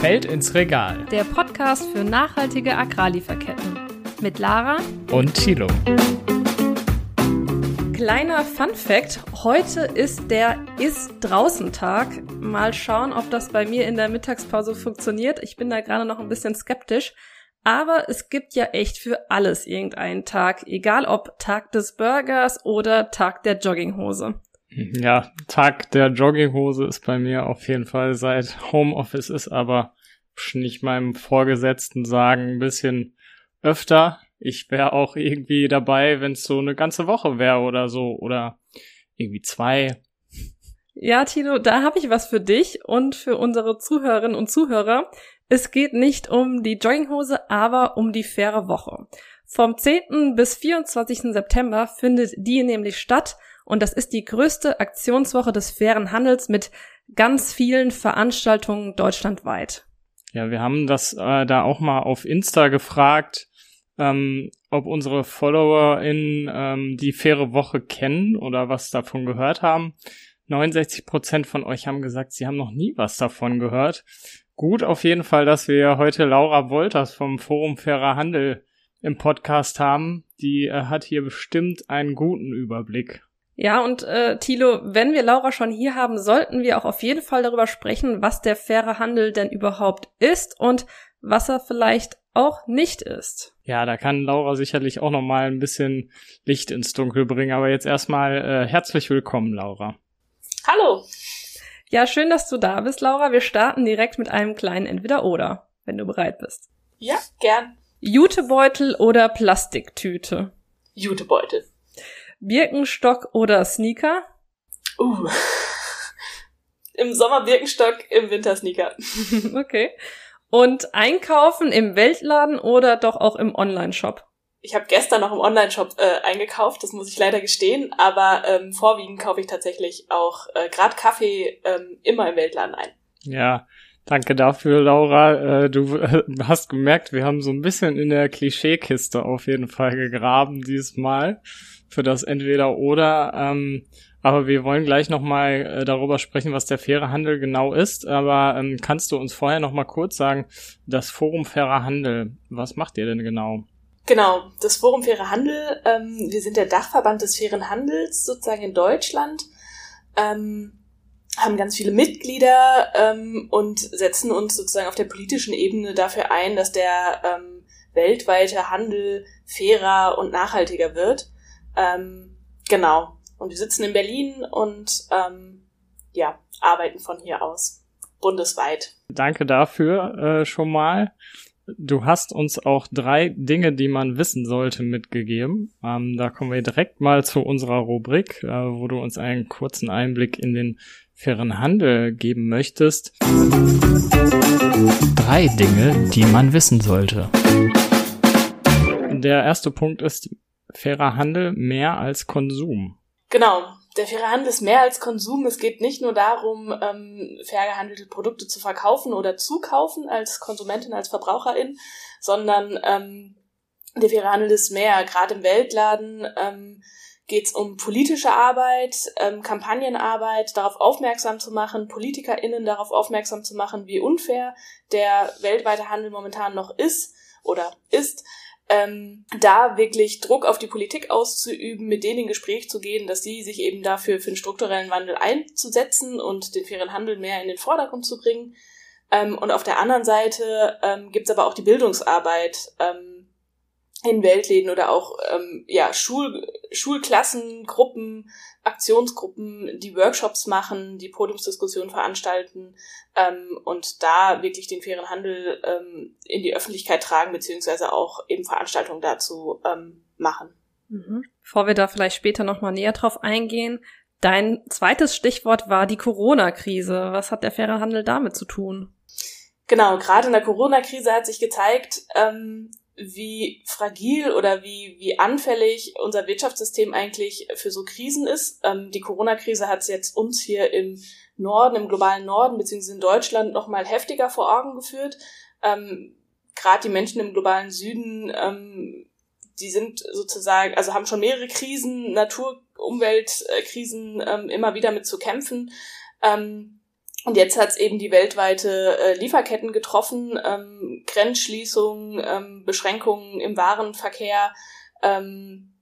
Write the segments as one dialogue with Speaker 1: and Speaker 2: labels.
Speaker 1: Feld ins Regal.
Speaker 2: Der Podcast für nachhaltige Agrarlieferketten. Mit Lara
Speaker 1: und Thilo.
Speaker 2: Kleiner Fun Fact: Heute ist der Ist-Draußen-Tag. Mal schauen, ob das bei mir in der Mittagspause funktioniert. Ich bin da gerade noch ein bisschen skeptisch. Aber es gibt ja echt für alles irgendeinen Tag, egal ob Tag des Burgers oder Tag der Jogginghose.
Speaker 1: Ja, Tag der Jogginghose ist bei mir auf jeden Fall seit Homeoffice ist, aber nicht meinem Vorgesetzten sagen, ein bisschen öfter. Ich wäre auch irgendwie dabei, wenn es so eine ganze Woche wäre oder so oder irgendwie zwei.
Speaker 2: Ja, Tino, da habe ich was für dich und für unsere Zuhörerinnen und Zuhörer. Es geht nicht um die Jogginghose, aber um die faire Woche. Vom 10. bis 24. September findet die nämlich statt und das ist die größte Aktionswoche des fairen Handels mit ganz vielen Veranstaltungen deutschlandweit.
Speaker 1: Ja, wir haben das äh, da auch mal auf Insta gefragt, ähm, ob unsere Follower in ähm, die faire Woche kennen oder was davon gehört haben. 69 Prozent von euch haben gesagt, sie haben noch nie was davon gehört. Gut auf jeden Fall, dass wir heute Laura Wolters vom Forum Fairer Handel im Podcast haben. Die äh, hat hier bestimmt einen guten Überblick.
Speaker 2: Ja, und äh, Thilo, wenn wir Laura schon hier haben, sollten wir auch auf jeden Fall darüber sprechen, was der faire Handel denn überhaupt ist und was er vielleicht auch nicht ist.
Speaker 1: Ja, da kann Laura sicherlich auch noch mal ein bisschen Licht ins Dunkel bringen. Aber jetzt erstmal äh, herzlich willkommen, Laura.
Speaker 3: Hallo.
Speaker 2: Ja, schön, dass du da bist, Laura. Wir starten direkt mit einem kleinen Entweder-Oder, wenn du bereit bist.
Speaker 3: Ja, gern.
Speaker 2: Jutebeutel oder Plastiktüte?
Speaker 3: Jutebeutel.
Speaker 2: Birkenstock oder Sneaker?
Speaker 3: Uh. Im Sommer Birkenstock, im Winter Sneaker.
Speaker 2: okay. Und einkaufen im Weltladen oder doch auch im Online-Shop?
Speaker 3: Ich habe gestern noch im Online-Shop äh, eingekauft, das muss ich leider gestehen, aber ähm, vorwiegend kaufe ich tatsächlich auch äh, gerade Kaffee ähm, immer im Weltladen ein.
Speaker 1: Ja, danke dafür, Laura. Äh, du äh, hast gemerkt, wir haben so ein bisschen in der Klischeekiste auf jeden Fall gegraben diesmal für das Entweder-Oder. Ähm, aber wir wollen gleich nochmal äh, darüber sprechen, was der faire Handel genau ist. Aber ähm, kannst du uns vorher nochmal kurz sagen, das Forum Fairer Handel, was macht ihr denn genau?
Speaker 3: Genau, das Forum Fairer Handel, ähm, wir sind der Dachverband des fairen Handels sozusagen in Deutschland, ähm, haben ganz viele Mitglieder ähm, und setzen uns sozusagen auf der politischen Ebene dafür ein, dass der ähm, weltweite Handel fairer und nachhaltiger wird. Ähm, genau. Und wir sitzen in Berlin und ähm, ja, arbeiten von hier aus bundesweit.
Speaker 1: Danke dafür äh, schon mal. Du hast uns auch drei Dinge, die man wissen sollte, mitgegeben. Ähm, da kommen wir direkt mal zu unserer Rubrik, äh, wo du uns einen kurzen Einblick in den fairen Handel geben möchtest. Drei Dinge, die man wissen sollte. Der erste Punkt ist fairer Handel mehr als Konsum.
Speaker 3: Genau, der faire Handel ist mehr als Konsum. Es geht nicht nur darum, ähm, fair gehandelte Produkte zu verkaufen oder zu kaufen als Konsumentin, als Verbraucherin, sondern ähm, der faire Handel ist mehr. Gerade im Weltladen ähm, geht es um politische Arbeit, ähm, Kampagnenarbeit, darauf aufmerksam zu machen, PolitikerInnen darauf aufmerksam zu machen, wie unfair der weltweite Handel momentan noch ist oder ist ähm, da wirklich Druck auf die Politik auszuüben, mit denen in Gespräch zu gehen, dass sie sich eben dafür für einen strukturellen Wandel einzusetzen und den fairen Handel mehr in den Vordergrund zu bringen. Ähm, und auf der anderen Seite ähm, gibt es aber auch die Bildungsarbeit ähm, in Weltläden oder auch ähm, ja, Schul Schulklassen, Gruppen, Aktionsgruppen, die Workshops machen, die Podiumsdiskussionen veranstalten ähm, und da wirklich den fairen Handel ähm, in die Öffentlichkeit tragen, beziehungsweise auch eben Veranstaltungen dazu ähm, machen.
Speaker 2: Mhm. Bevor wir da vielleicht später nochmal näher drauf eingehen, dein zweites Stichwort war die Corona-Krise. Was hat der faire Handel damit zu tun?
Speaker 3: Genau, gerade in der Corona-Krise hat sich gezeigt, ähm, wie fragil oder wie, wie anfällig unser Wirtschaftssystem eigentlich für so Krisen ist. Ähm, die Corona-Krise hat es jetzt uns hier im Norden, im globalen Norden, beziehungsweise in Deutschland noch mal heftiger vor Augen geführt. Ähm, Gerade die Menschen im globalen Süden, ähm, die sind sozusagen, also haben schon mehrere Krisen, Natur, Umweltkrisen ähm, immer wieder mit zu kämpfen. Ähm, Und jetzt hat es eben die weltweite äh, Lieferketten getroffen, ähm, Grenzschließungen, ähm, Beschränkungen im Warenverkehr. Ähm,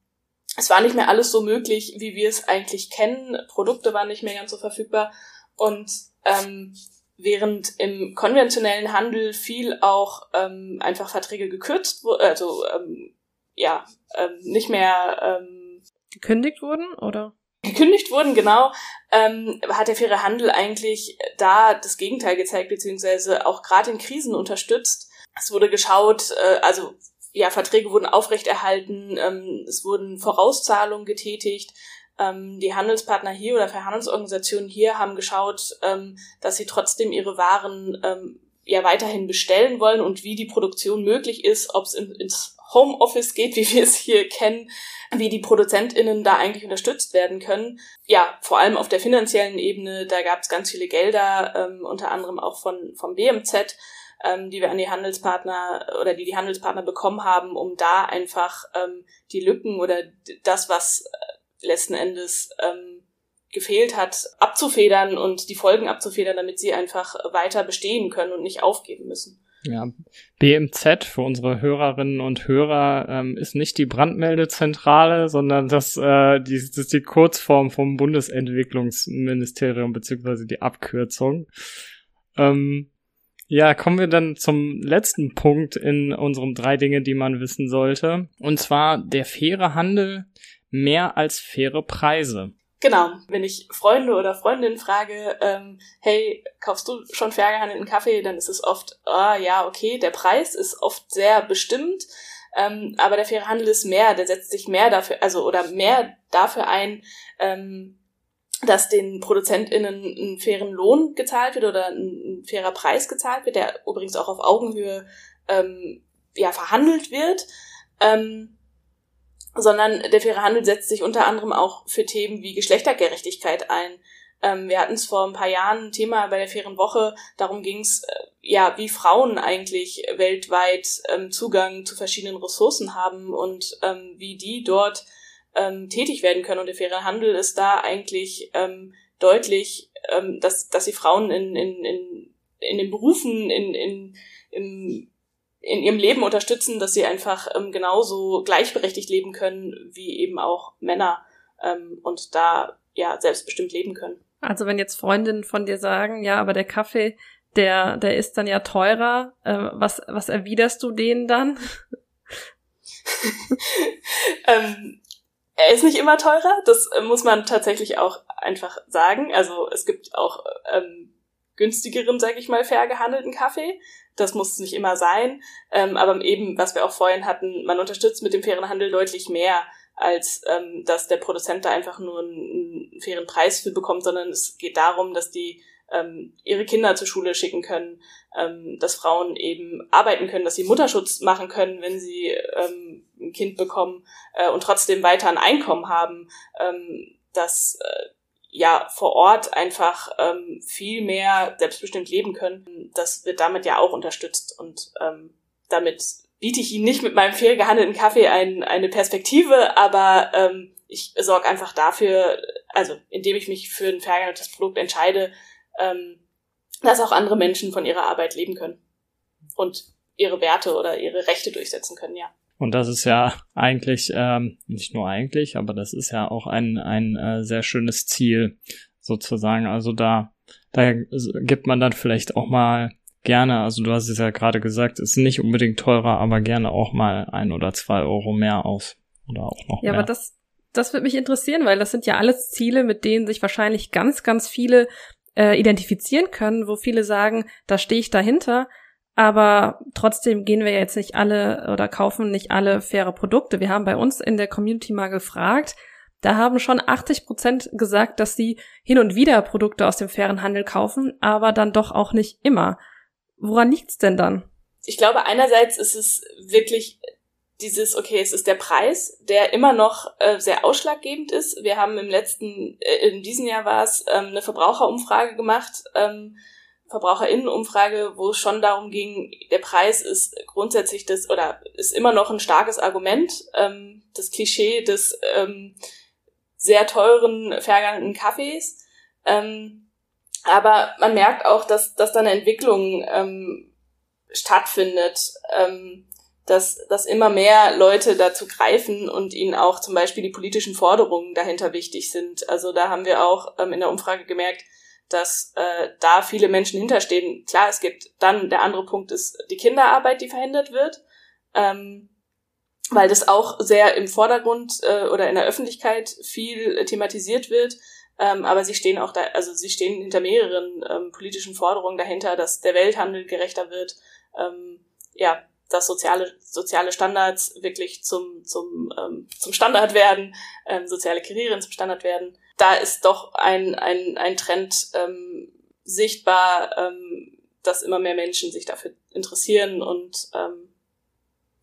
Speaker 3: es war nicht mehr alles so möglich, wie wir es eigentlich kennen. Produkte waren nicht mehr ganz so verfügbar. Und ähm, während im konventionellen Handel viel auch ähm, einfach Verträge gekürzt wurden, also ähm, ja, ähm, nicht mehr ähm,
Speaker 2: gekündigt wurden oder?
Speaker 3: Gekündigt wurden, genau, ähm, hat der faire Handel eigentlich da das Gegenteil gezeigt, beziehungsweise auch gerade in Krisen unterstützt. Es wurde geschaut, äh, also ja, Verträge wurden aufrechterhalten, ähm, es wurden Vorauszahlungen getätigt. Ähm, die Handelspartner hier oder Verhandlungsorganisationen hier haben geschaut, ähm, dass sie trotzdem ihre Waren ähm, ja weiterhin bestellen wollen und wie die Produktion möglich ist, ob es in, ins Homeoffice geht, wie wir es hier kennen, wie die ProduzentInnen da eigentlich unterstützt werden können. Ja, vor allem auf der finanziellen Ebene, da gab es ganz viele Gelder, ähm, unter anderem auch von vom BMZ, ähm, die wir an die Handelspartner oder die die Handelspartner bekommen haben, um da einfach ähm, die Lücken oder das, was äh, letzten Endes ähm, gefehlt hat, abzufedern und die Folgen abzufedern, damit sie einfach weiter bestehen können und nicht aufgeben müssen.
Speaker 1: Ja, BMZ für unsere Hörerinnen und Hörer ähm, ist nicht die Brandmeldezentrale, sondern das, äh, die, das ist die Kurzform vom Bundesentwicklungsministerium beziehungsweise die Abkürzung. Ähm, ja, kommen wir dann zum letzten Punkt in unserem drei Dinge, die man wissen sollte. Und zwar der faire Handel mehr als faire Preise.
Speaker 3: Genau, wenn ich Freunde oder Freundinnen frage, ähm, hey, kaufst du schon fair gehandelten Kaffee, dann ist es oft, ah ja, okay, der Preis ist oft sehr bestimmt, ähm, aber der faire Handel ist mehr, der setzt sich mehr dafür, also oder mehr dafür ein, ähm, dass den ProduzentInnen einen fairen Lohn gezahlt wird oder ein, ein fairer Preis gezahlt wird, der übrigens auch auf Augenhöhe ähm, ja, verhandelt wird. Ähm, sondern der faire Handel setzt sich unter anderem auch für Themen wie Geschlechtergerechtigkeit ein. Ähm, wir hatten es vor ein paar Jahren ein Thema bei der fairen Woche, darum ging es, äh, ja, wie Frauen eigentlich weltweit ähm, Zugang zu verschiedenen Ressourcen haben und ähm, wie die dort ähm, tätig werden können. Und der faire Handel ist da eigentlich ähm, deutlich, ähm, dass, dass die Frauen in, in, in, in den Berufen, in, in, im in ihrem Leben unterstützen, dass sie einfach ähm, genauso gleichberechtigt leben können wie eben auch Männer ähm, und da ja selbstbestimmt leben können.
Speaker 2: Also wenn jetzt Freundinnen von dir sagen, ja, aber der Kaffee, der, der ist dann ja teurer, äh, was, was erwiderst du denen dann?
Speaker 3: ähm, er ist nicht immer teurer, das äh, muss man tatsächlich auch einfach sagen. Also es gibt auch ähm, günstigeren, sage ich mal, fair gehandelten Kaffee. Das muss nicht immer sein. Ähm, aber eben, was wir auch vorhin hatten, man unterstützt mit dem fairen Handel deutlich mehr, als ähm, dass der Produzent da einfach nur einen, einen fairen Preis für bekommt, sondern es geht darum, dass die ähm, ihre Kinder zur Schule schicken können, ähm, dass Frauen eben arbeiten können, dass sie Mutterschutz machen können, wenn sie ähm, ein Kind bekommen äh, und trotzdem weiter ein Einkommen haben, ähm, dass äh, ja vor Ort einfach ähm, viel mehr selbstbestimmt leben können. Das wird damit ja auch unterstützt und ähm, damit biete ich Ihnen nicht mit meinem fair gehandelten Kaffee ein, eine Perspektive, aber ähm, ich sorge einfach dafür, also indem ich mich für ein fair gehandeltes Produkt entscheide, ähm, dass auch andere Menschen von ihrer Arbeit leben können und ihre Werte oder ihre Rechte durchsetzen können, ja.
Speaker 1: Und das ist ja eigentlich, ähm, nicht nur eigentlich, aber das ist ja auch ein, ein äh, sehr schönes Ziel, sozusagen. Also da, da gibt man dann vielleicht auch mal gerne, also du hast es ja gerade gesagt, ist nicht unbedingt teurer, aber gerne auch mal ein oder zwei Euro mehr aus. Oder auch noch
Speaker 2: ja,
Speaker 1: mehr.
Speaker 2: aber das, das würde mich interessieren, weil das sind ja alles Ziele, mit denen sich wahrscheinlich ganz, ganz viele äh, identifizieren können, wo viele sagen, da stehe ich dahinter. Aber trotzdem gehen wir jetzt nicht alle oder kaufen nicht alle faire Produkte. Wir haben bei uns in der Community mal gefragt. Da haben schon 80 Prozent gesagt, dass sie hin und wieder Produkte aus dem fairen Handel kaufen, aber dann doch auch nicht immer. Woran liegt's denn dann?
Speaker 3: Ich glaube, einerseits ist es wirklich dieses, okay, es ist der Preis, der immer noch äh, sehr ausschlaggebend ist. Wir haben im letzten, äh, in diesem Jahr war es, ähm, eine Verbraucherumfrage gemacht, ähm, Verbraucherinnenumfrage, wo es schon darum ging, der Preis ist grundsätzlich das oder ist immer noch ein starkes Argument. Ähm, das Klischee des ähm, sehr teuren vergangen Kaffees. Ähm, aber man merkt auch, dass, dass da eine Entwicklung ähm, stattfindet, ähm, dass, dass immer mehr Leute dazu greifen und ihnen auch zum Beispiel die politischen Forderungen dahinter wichtig sind. Also da haben wir auch ähm, in der Umfrage gemerkt, dass äh, da viele Menschen hinterstehen. Klar, es gibt dann, der andere Punkt ist die Kinderarbeit, die verhindert wird, ähm, weil das auch sehr im Vordergrund äh, oder in der Öffentlichkeit viel thematisiert wird. Ähm, aber sie stehen auch da, also sie stehen hinter mehreren ähm, politischen Forderungen dahinter, dass der Welthandel gerechter wird, ähm, ja, dass soziale, soziale Standards wirklich zum, zum, ähm, zum Standard werden, ähm, soziale Karrieren zum Standard werden. Da ist doch ein, ein, ein Trend ähm, sichtbar, ähm, dass immer mehr Menschen sich dafür interessieren und ähm,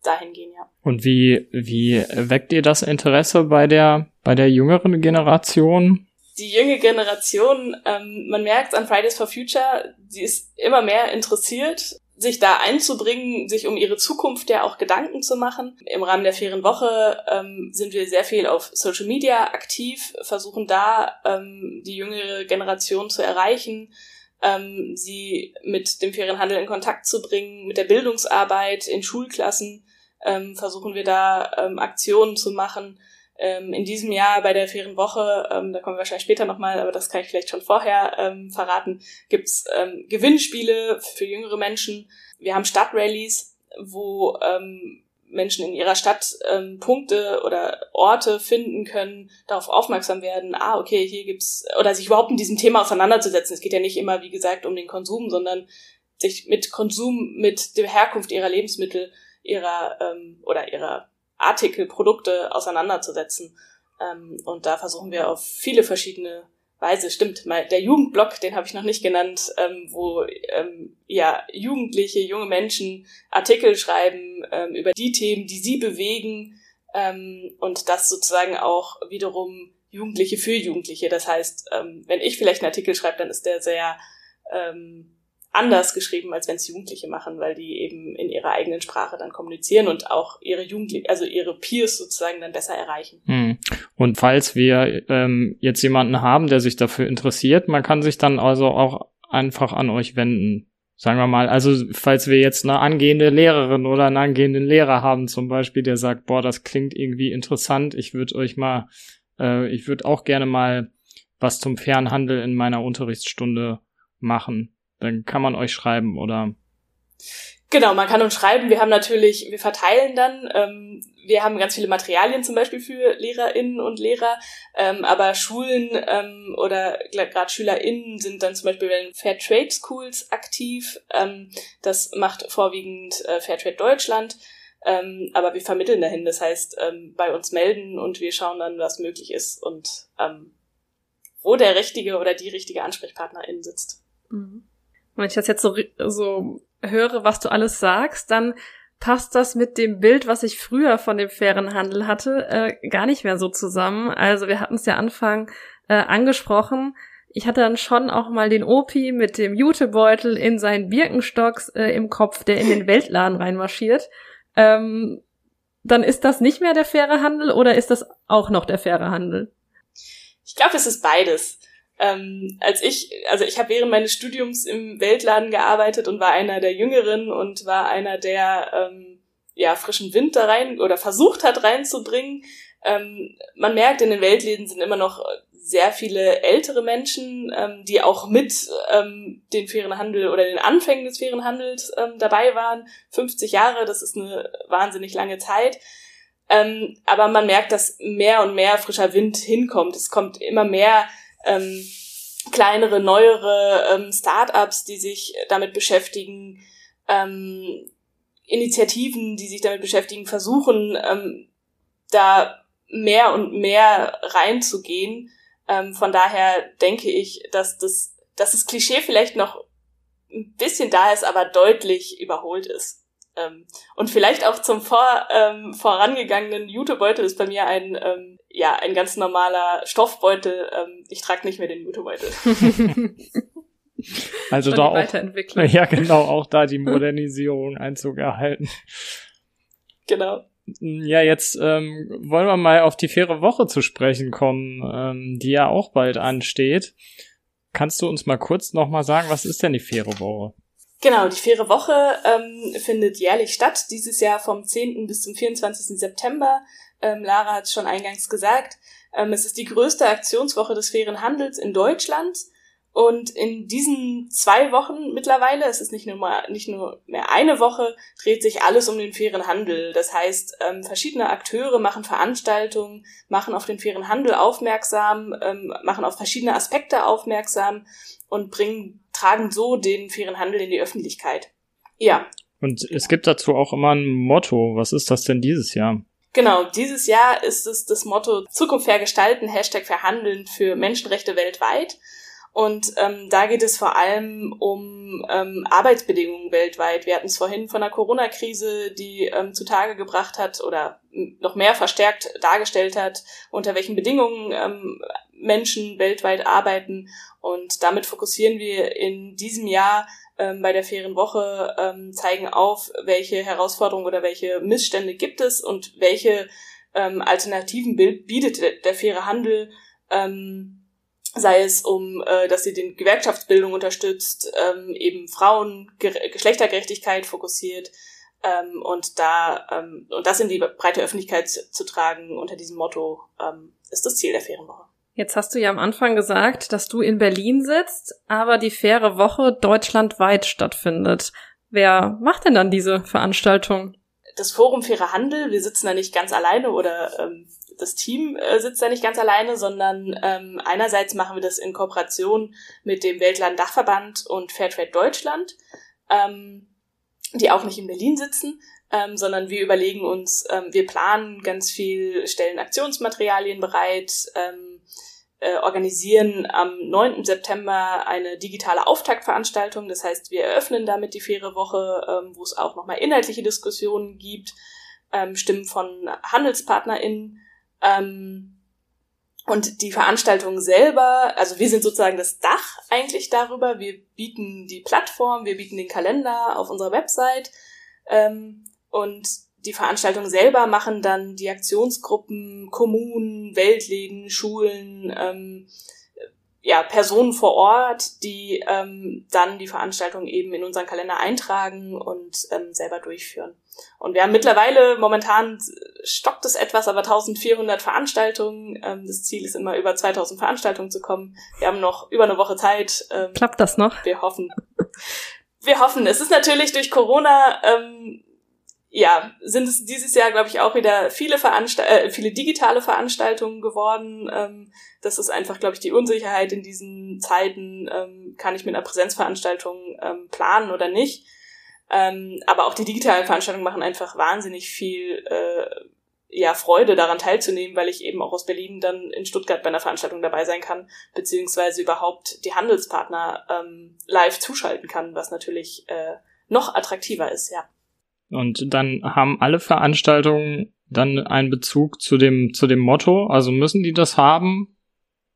Speaker 3: dahin gehen, ja.
Speaker 1: Und wie, wie weckt ihr das Interesse bei der, bei der jüngeren Generation?
Speaker 3: die junge Generation, ähm, man merkt an Fridays for Future, sie ist immer mehr interessiert, sich da einzubringen, sich um ihre Zukunft ja auch Gedanken zu machen. Im Rahmen der fairen Woche ähm, sind wir sehr viel auf Social Media aktiv, versuchen da ähm, die jüngere Generation zu erreichen, ähm, sie mit dem fairen Handel in Kontakt zu bringen, mit der Bildungsarbeit in Schulklassen ähm, versuchen wir da ähm, Aktionen zu machen ähm, in diesem Jahr bei der fairen Woche, ähm, da kommen wir wahrscheinlich später nochmal, aber das kann ich vielleicht schon vorher ähm, verraten, gibt's ähm, Gewinnspiele für jüngere Menschen. Wir haben Stadtrallies, wo ähm, Menschen in ihrer Stadt ähm, Punkte oder Orte finden können, darauf aufmerksam werden, ah, okay, hier gibt's, oder sich überhaupt mit diesem Thema auseinanderzusetzen. Es geht ja nicht immer, wie gesagt, um den Konsum, sondern sich mit Konsum, mit der Herkunft ihrer Lebensmittel, ihrer ähm, oder ihrer Artikel, Produkte auseinanderzusetzen. Ähm, und da versuchen wir auf viele verschiedene Weise, stimmt, mal, der Jugendblog, den habe ich noch nicht genannt, ähm, wo ähm, ja Jugendliche, junge Menschen Artikel schreiben ähm, über die Themen, die sie bewegen ähm, und das sozusagen auch wiederum Jugendliche für Jugendliche. Das heißt, ähm, wenn ich vielleicht einen Artikel schreibe, dann ist der sehr ähm, anders geschrieben, als wenn es Jugendliche machen, weil die eben in ihrer eigenen Sprache dann kommunizieren und auch ihre Jugendlichen, also ihre Peers sozusagen dann besser erreichen.
Speaker 1: Hm. Und falls wir ähm, jetzt jemanden haben, der sich dafür interessiert, man kann sich dann also auch einfach an euch wenden. Sagen wir mal, also falls wir jetzt eine angehende Lehrerin oder einen angehenden Lehrer haben zum Beispiel, der sagt, boah, das klingt irgendwie interessant, ich würde euch mal, äh, ich würde auch gerne mal was zum fairen Handel in meiner Unterrichtsstunde machen dann kann man euch schreiben, oder?
Speaker 3: Genau, man kann uns schreiben. Wir haben natürlich, wir verteilen dann, ähm, wir haben ganz viele Materialien zum Beispiel für LehrerInnen und Lehrer, ähm, aber Schulen ähm, oder gerade SchülerInnen sind dann zum Beispiel in Fair Trade Schools aktiv. Ähm, das macht vorwiegend äh, Fair Trade Deutschland. Ähm, aber wir vermitteln dahin, das heißt, ähm, bei uns melden und wir schauen dann, was möglich ist und ähm, wo der richtige oder die richtige Ansprechpartnerin sitzt.
Speaker 2: Mhm. Wenn ich das jetzt so, so höre, was du alles sagst, dann passt das mit dem Bild, was ich früher von dem fairen Handel hatte, äh, gar nicht mehr so zusammen. Also wir hatten es ja Anfang äh, angesprochen. Ich hatte dann schon auch mal den Opi mit dem Jutebeutel in seinen Birkenstocks äh, im Kopf, der in den Weltladen reinmarschiert. Ähm, dann ist das nicht mehr der faire Handel oder ist das auch noch der faire Handel?
Speaker 3: Ich glaube, es ist beides ähm, als ich, also ich habe während meines Studiums im Weltladen gearbeitet und war einer der Jüngeren und war einer, der ähm, ja frischen Wind da rein oder versucht hat reinzubringen. Ähm, man merkt, in den Weltläden sind immer noch sehr viele ältere Menschen, ähm, die auch mit ähm, den fairen Handel oder den Anfängen des fairen Handels ähm, dabei waren. 50 Jahre, das ist eine wahnsinnig lange Zeit. Ähm, aber man merkt, dass mehr und mehr frischer Wind hinkommt. Es kommt immer mehr ähm, kleinere, neuere ähm, Startups, die sich damit beschäftigen, ähm, Initiativen, die sich damit beschäftigen, versuchen, ähm, da mehr und mehr reinzugehen. Ähm, von daher denke ich, dass das, dass das Klischee vielleicht noch ein bisschen da ist, aber deutlich überholt ist. Ähm, und vielleicht auch zum vor, ähm, vorangegangenen Jutebeutel ist bei mir ein ähm, ja, ein ganz normaler Stoffbeutel. Ähm, ich trage nicht mehr den Jutebeutel.
Speaker 1: also da auch, ja genau, auch da die Modernisierung Einzug erhalten.
Speaker 3: Genau.
Speaker 1: Ja, jetzt ähm, wollen wir mal auf die faire Woche zu sprechen kommen, ähm, die ja auch bald ansteht. kannst du uns mal kurz nochmal sagen, was ist denn die faire Woche?
Speaker 3: Genau, die faire Woche ähm, findet jährlich statt, dieses Jahr vom 10. bis zum 24. September. Ähm, Lara hat es schon eingangs gesagt. Ähm, es ist die größte Aktionswoche des fairen Handels in Deutschland. Und in diesen zwei Wochen mittlerweile, es ist nicht nur, mal, nicht nur mehr eine Woche, dreht sich alles um den fairen Handel. Das heißt, ähm, verschiedene Akteure machen Veranstaltungen, machen auf den fairen Handel aufmerksam, ähm, machen auf verschiedene Aspekte aufmerksam und bringen, tragen so den fairen Handel in die Öffentlichkeit. Ja.
Speaker 1: Und es gibt dazu auch immer ein Motto. Was ist das denn dieses Jahr?
Speaker 3: Genau, dieses Jahr ist es das Motto Zukunft fair gestalten, Hashtag verhandeln für Menschenrechte weltweit. Und ähm, da geht es vor allem um ähm, Arbeitsbedingungen weltweit. Wir hatten es vorhin von der Corona-Krise, die ähm, zutage gebracht hat oder noch mehr verstärkt dargestellt hat, unter welchen Bedingungen ähm, Menschen weltweit arbeiten. Und damit fokussieren wir in diesem Jahr ähm, bei der fairen Woche, ähm, zeigen auf, welche Herausforderungen oder welche Missstände gibt es und welche ähm, Alternativen bietet der, der faire Handel. Ähm, sei es um, äh, dass sie den Gewerkschaftsbildung unterstützt, ähm, eben Frauen, Ge Geschlechtergerechtigkeit fokussiert ähm, und da ähm, und das in die breite Öffentlichkeit zu, zu tragen unter diesem Motto ähm, ist das Ziel der fairen Woche.
Speaker 2: Jetzt hast du ja am Anfang gesagt, dass du in Berlin sitzt, aber die faire Woche deutschlandweit stattfindet. Wer macht denn dann diese Veranstaltung?
Speaker 3: Das Forum Fairer Handel, wir sitzen da nicht ganz alleine oder ähm, das Team äh, sitzt da nicht ganz alleine, sondern ähm, einerseits machen wir das in Kooperation mit dem Weltladen-Dachverband und Fairtrade Deutschland, ähm, die auch nicht in Berlin sitzen, ähm, sondern wir überlegen uns, ähm, wir planen ganz viel, stellen Aktionsmaterialien bereit, ähm, äh, organisieren am 9. September eine digitale Auftaktveranstaltung. Das heißt, wir eröffnen damit die faire Woche, ähm, wo es auch nochmal inhaltliche Diskussionen gibt, ähm, Stimmen von HandelspartnerInnen ähm, und die Veranstaltung selber, also wir sind sozusagen das Dach eigentlich darüber. Wir bieten die Plattform, wir bieten den Kalender auf unserer Website ähm, und die Veranstaltung selber machen dann die Aktionsgruppen, Kommunen, Weltläden, Schulen, ähm, ja, Personen vor Ort, die ähm, dann die Veranstaltung eben in unseren Kalender eintragen und ähm, selber durchführen. Und wir haben mittlerweile, momentan stockt es etwas, aber 1400 Veranstaltungen. Ähm, das Ziel ist immer über 2000 Veranstaltungen zu kommen. Wir haben noch über eine Woche Zeit.
Speaker 2: Ähm, Klappt das noch?
Speaker 3: Wir hoffen. Wir hoffen. Es ist natürlich durch Corona ähm, ja, sind es dieses Jahr, glaube ich, auch wieder viele, Veranstalt äh, viele digitale Veranstaltungen geworden. Ähm, das ist einfach, glaube ich, die Unsicherheit in diesen Zeiten. Ähm, kann ich mit einer Präsenzveranstaltung ähm, planen oder nicht? Ähm, aber auch die digitalen Veranstaltungen machen einfach wahnsinnig viel äh, ja, Freude daran teilzunehmen, weil ich eben auch aus Berlin dann in Stuttgart bei einer Veranstaltung dabei sein kann, beziehungsweise überhaupt die Handelspartner ähm, live zuschalten kann, was natürlich äh, noch attraktiver ist, ja.
Speaker 1: Und dann haben alle Veranstaltungen dann einen Bezug zu dem, zu dem Motto. Also müssen die das haben?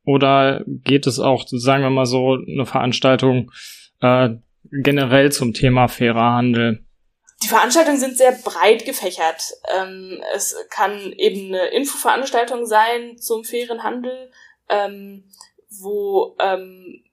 Speaker 1: Oder geht es auch, sagen wir mal so, eine Veranstaltung äh, generell zum Thema fairer Handel?
Speaker 3: Die Veranstaltungen sind sehr breit gefächert. Ähm, es kann eben eine Infoveranstaltung sein zum fairen Handel, ähm, wo ähm,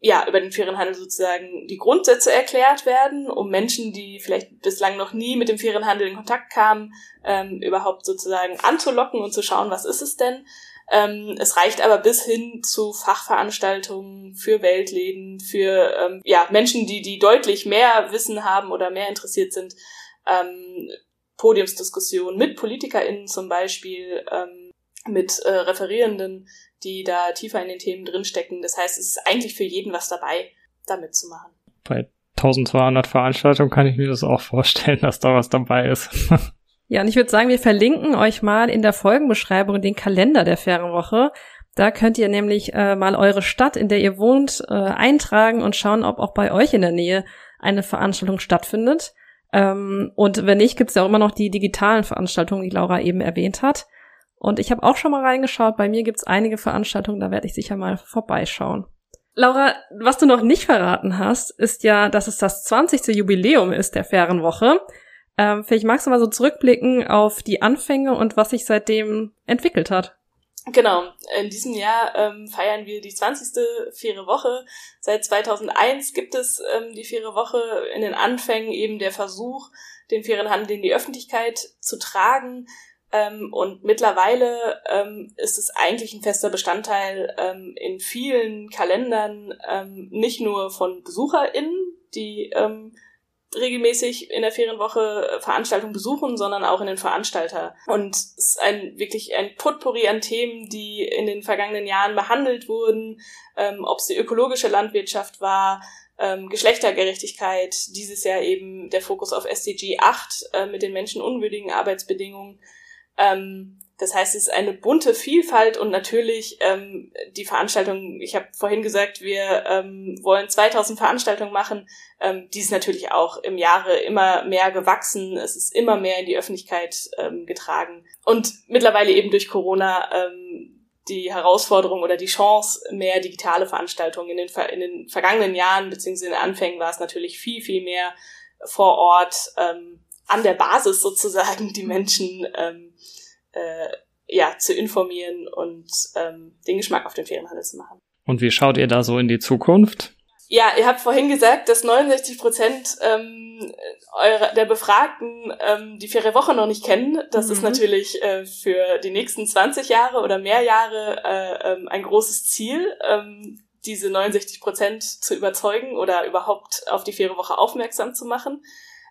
Speaker 3: ja, über den fairen Handel sozusagen die Grundsätze erklärt werden, um Menschen, die vielleicht bislang noch nie mit dem fairen Handel in Kontakt kamen, ähm, überhaupt sozusagen anzulocken und zu schauen, was ist es denn. Ähm, es reicht aber bis hin zu Fachveranstaltungen für Weltläden, für ähm, ja, Menschen, die, die deutlich mehr Wissen haben oder mehr interessiert sind. Ähm, Podiumsdiskussionen mit PolitikerInnen zum Beispiel, ähm, mit äh, Referierenden, die da tiefer in den Themen drinstecken. Das heißt, es ist eigentlich für jeden was dabei, da mitzumachen.
Speaker 1: Bei 1200 Veranstaltungen kann ich mir das auch vorstellen, dass da was dabei ist.
Speaker 2: ja, und ich würde sagen, wir verlinken euch mal in der Folgenbeschreibung den Kalender der Fairen Woche. Da könnt ihr nämlich äh, mal eure Stadt, in der ihr wohnt, äh, eintragen und schauen, ob auch bei euch in der Nähe eine Veranstaltung stattfindet. Ähm, und wenn nicht, gibt es ja auch immer noch die digitalen Veranstaltungen, die Laura eben erwähnt hat. Und ich habe auch schon mal reingeschaut. Bei mir gibt's einige Veranstaltungen, da werde ich sicher mal vorbeischauen. Laura, was du noch nicht verraten hast, ist ja, dass es das 20. Jubiläum ist der fairen Woche. Ähm, vielleicht magst du mal so zurückblicken auf die Anfänge und was sich seitdem entwickelt hat.
Speaker 3: Genau, in diesem Jahr ähm, feiern wir die 20. faire Woche. Seit 2001 gibt es ähm, die faire Woche in den Anfängen eben der Versuch, den fairen Handel in die Öffentlichkeit zu tragen. Ähm, und mittlerweile ähm, ist es eigentlich ein fester Bestandteil ähm, in vielen Kalendern, ähm, nicht nur von BesucherInnen, die ähm, regelmäßig in der Ferienwoche äh, Veranstaltungen besuchen, sondern auch in den Veranstalter. Und es ist ein wirklich ein Potpourri an Themen, die in den vergangenen Jahren behandelt wurden, ähm, ob es die ökologische Landwirtschaft war, ähm, Geschlechtergerechtigkeit, dieses Jahr eben der Fokus auf SDG 8 äh, mit den menschenunwürdigen Arbeitsbedingungen. Ähm, das heißt, es ist eine bunte Vielfalt und natürlich ähm, die Veranstaltung, ich habe vorhin gesagt, wir ähm, wollen 2000 Veranstaltungen machen, ähm, die ist natürlich auch im Jahre immer mehr gewachsen, es ist immer mehr in die Öffentlichkeit ähm, getragen. Und mittlerweile eben durch Corona ähm, die Herausforderung oder die Chance, mehr digitale Veranstaltungen in den, in den vergangenen Jahren beziehungsweise in den Anfängen war es natürlich viel, viel mehr vor Ort ähm, an der Basis sozusagen die Menschen ähm, äh, ja, zu informieren und ähm, den Geschmack auf den Ferienhandel zu machen.
Speaker 1: Und wie schaut ihr da so in die Zukunft?
Speaker 3: Ja, ihr habt vorhin gesagt, dass 69 Prozent ähm, eure, der Befragten ähm, die faire Woche noch nicht kennen. Das mhm. ist natürlich äh, für die nächsten 20 Jahre oder mehr Jahre äh, ähm, ein großes Ziel, ähm, diese 69 Prozent zu überzeugen oder überhaupt auf die faire Woche aufmerksam zu machen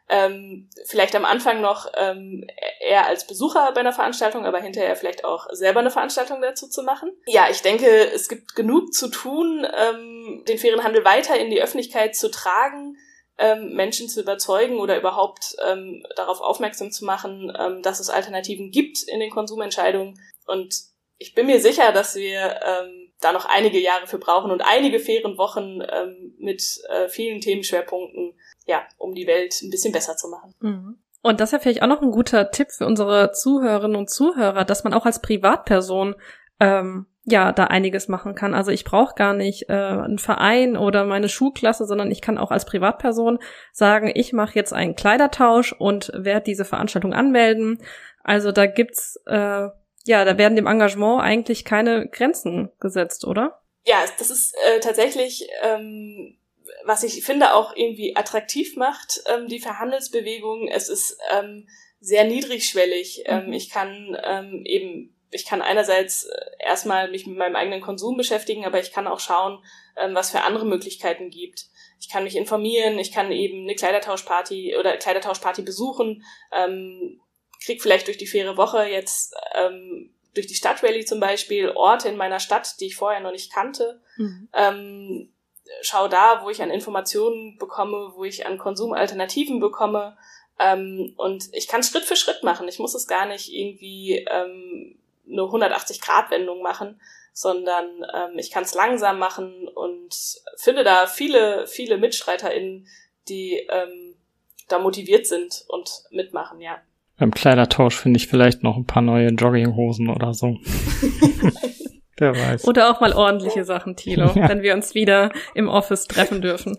Speaker 3: ähm, vielleicht am Anfang noch ähm, eher als Besucher bei einer Veranstaltung, aber hinterher vielleicht auch selber eine Veranstaltung dazu zu machen. Ja, ich denke, es gibt genug zu tun, ähm, den fairen Handel weiter in die Öffentlichkeit zu tragen, ähm, Menschen zu überzeugen oder überhaupt ähm, darauf aufmerksam zu machen, ähm, dass es Alternativen gibt in den Konsumentscheidungen. Und ich bin mir sicher, dass wir ähm, da noch einige Jahre für brauchen und einige fairen Wochen ähm, mit äh, vielen Themenschwerpunkten ja, um die Welt ein bisschen besser zu machen.
Speaker 2: Mhm. Und das wäre vielleicht auch noch ein guter Tipp für unsere Zuhörerinnen und Zuhörer, dass man auch als Privatperson ähm, ja da einiges machen kann. Also ich brauche gar nicht äh, einen Verein oder meine Schulklasse, sondern ich kann auch als Privatperson sagen, ich mache jetzt einen Kleidertausch und werde diese Veranstaltung anmelden. Also da gibt's äh, ja, da werden dem Engagement eigentlich keine Grenzen gesetzt, oder?
Speaker 3: Ja, das ist äh, tatsächlich ähm, was ich finde auch irgendwie attraktiv macht, ähm, die Verhandelsbewegung. Es ist ähm, sehr niedrigschwellig. Ähm, mhm. ich kann ähm, eben, ich kann einerseits äh, erstmal mich mit meinem eigenen Konsum beschäftigen, aber ich kann auch schauen, ähm, was für andere Möglichkeiten gibt. Ich kann mich informieren, ich kann eben eine Kleidertauschparty oder Kleidertauschparty besuchen, ähm, krieg vielleicht durch die faire Woche jetzt ähm, durch die Stadtrally zum Beispiel Orte in meiner Stadt, die ich vorher noch nicht kannte. Mhm. Ähm, schau da, wo ich an Informationen bekomme, wo ich an Konsumalternativen bekomme. Ähm, und ich kann Schritt für Schritt machen. Ich muss es gar nicht irgendwie ähm, eine 180-Grad-Wendung machen, sondern ähm, ich kann es langsam machen und finde da viele, viele MitstreiterInnen, die ähm, da motiviert sind und mitmachen, ja.
Speaker 1: Beim Kleidertausch finde ich vielleicht noch ein paar neue Jogginghosen oder so.
Speaker 2: Wer weiß. Oder auch mal ordentliche Sachen, Tilo, ja. wenn wir uns wieder im Office treffen dürfen.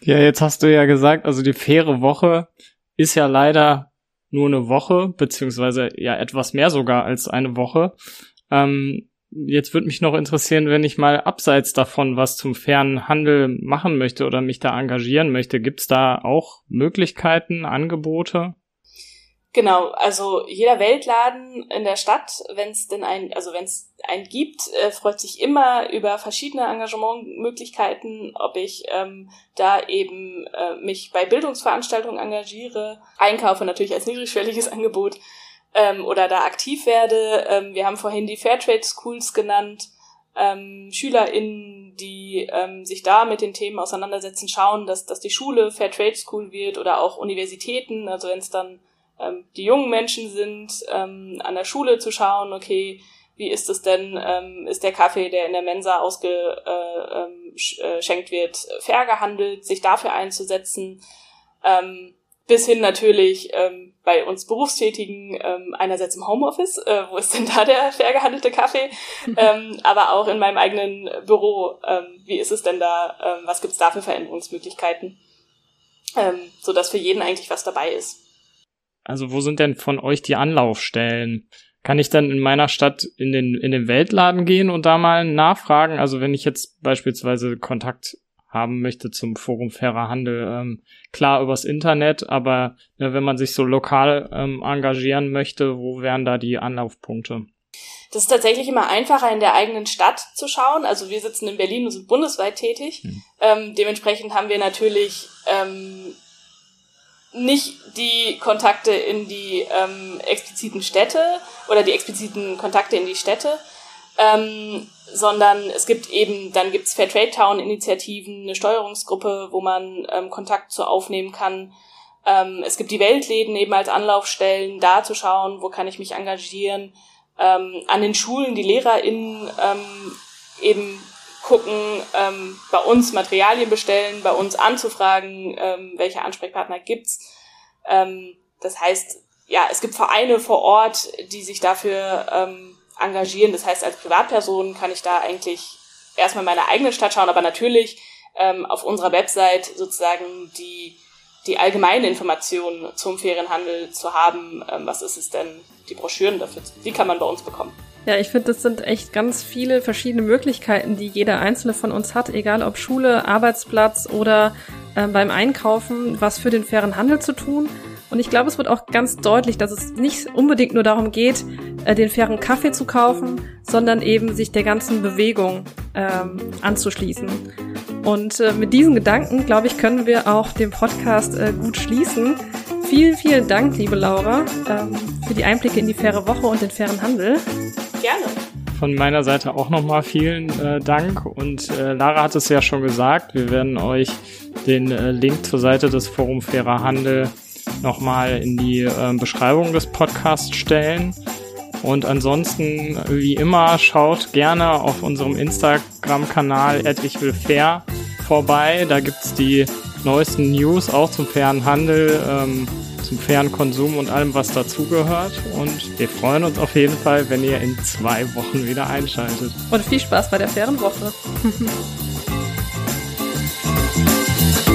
Speaker 1: Ja, jetzt hast du ja gesagt, also die faire Woche ist ja leider nur eine Woche, beziehungsweise ja etwas mehr sogar als eine Woche. Ähm, jetzt würde mich noch interessieren, wenn ich mal abseits davon was zum fairen Handel machen möchte oder mich da engagieren möchte, gibt's da auch Möglichkeiten, Angebote?
Speaker 3: Genau, also jeder Weltladen in der Stadt, wenn es denn ein, also wenn es einen gibt, äh, freut sich immer über verschiedene Engagementmöglichkeiten, ob ich ähm, da eben äh, mich bei Bildungsveranstaltungen engagiere, einkaufe natürlich als niedrigschwelliges Angebot ähm, oder da aktiv werde. Ähm, wir haben vorhin die Fairtrade Schools genannt, ähm, SchülerInnen, die ähm, sich da mit den Themen auseinandersetzen, schauen, dass, dass die Schule Fairtrade School wird oder auch Universitäten, also wenn es dann ähm, die jungen Menschen sind, ähm, an der Schule zu schauen, okay, wie ist es denn, ähm, ist der Kaffee, der in der Mensa ausgeschenkt äh, ähm, wird, fair gehandelt, sich dafür einzusetzen, ähm, bis hin natürlich ähm, bei uns Berufstätigen ähm, einerseits im Homeoffice, äh, wo ist denn da der fair gehandelte Kaffee, ähm, aber auch in meinem eigenen Büro, ähm, wie ist es denn da, ähm, was gibt's da für Veränderungsmöglichkeiten, ähm, so dass für jeden eigentlich was dabei ist.
Speaker 1: Also wo sind denn von euch die Anlaufstellen? Kann ich dann in meiner Stadt in den, in den Weltladen gehen und da mal nachfragen? Also wenn ich jetzt beispielsweise Kontakt haben möchte zum Forum Fairer Handel, ähm, klar übers Internet, aber äh, wenn man sich so lokal ähm, engagieren möchte, wo wären da die Anlaufpunkte?
Speaker 3: Das ist tatsächlich immer einfacher, in der eigenen Stadt zu schauen. Also wir sitzen in Berlin und sind bundesweit tätig. Hm. Ähm, dementsprechend haben wir natürlich ähm, nicht die Kontakte in die ähm, expliziten Städte oder die expliziten Kontakte in die Städte, ähm, sondern es gibt eben, dann gibt's Fairtrade Town Initiativen, eine Steuerungsgruppe, wo man ähm, Kontakt zu aufnehmen kann. Ähm, es gibt die Weltläden eben als Anlaufstellen, da zu schauen, wo kann ich mich engagieren. Ähm, an den Schulen die LehrerInnen ähm, eben gucken, ähm, bei uns Materialien bestellen, bei uns anzufragen, ähm, welche Ansprechpartner gibt's. Ähm, das heißt, ja, es gibt Vereine vor Ort, die sich dafür ähm, engagieren. Das heißt, als Privatperson kann ich da eigentlich erstmal meine eigene Stadt schauen, aber natürlich ähm, auf unserer Website sozusagen die die allgemeine Information zum fairen Handel zu haben. Ähm, was ist es denn? Die Broschüren dafür, die kann man bei uns bekommen.
Speaker 2: Ja, ich finde, das sind echt ganz viele verschiedene Möglichkeiten, die jeder einzelne von uns hat, egal ob Schule, Arbeitsplatz oder äh, beim Einkaufen, was für den fairen Handel zu tun. Und ich glaube, es wird auch ganz deutlich, dass es nicht unbedingt nur darum geht, äh, den fairen Kaffee zu kaufen, sondern eben sich der ganzen Bewegung ähm, anzuschließen. Und äh, mit diesen Gedanken, glaube ich, können wir auch den Podcast äh, gut schließen. Vielen, vielen Dank, liebe Laura, ähm, für die Einblicke in die faire Woche und den fairen Handel.
Speaker 3: Gerne.
Speaker 1: Von meiner Seite auch nochmal vielen äh, Dank. Und äh, Lara hat es ja schon gesagt, wir werden euch den äh, Link zur Seite des Forum Fairer Handel nochmal in die äh, Beschreibung des Podcasts stellen. Und ansonsten, wie immer, schaut gerne auf unserem Instagram-Kanal ich will fair vorbei. Da gibt's die neuesten News auch zum fairen Handel, ähm, zum fairen Konsum und allem, was dazugehört. Und wir freuen uns auf jeden Fall, wenn ihr in zwei Wochen wieder einschaltet.
Speaker 2: Und viel Spaß bei der fairen Woche.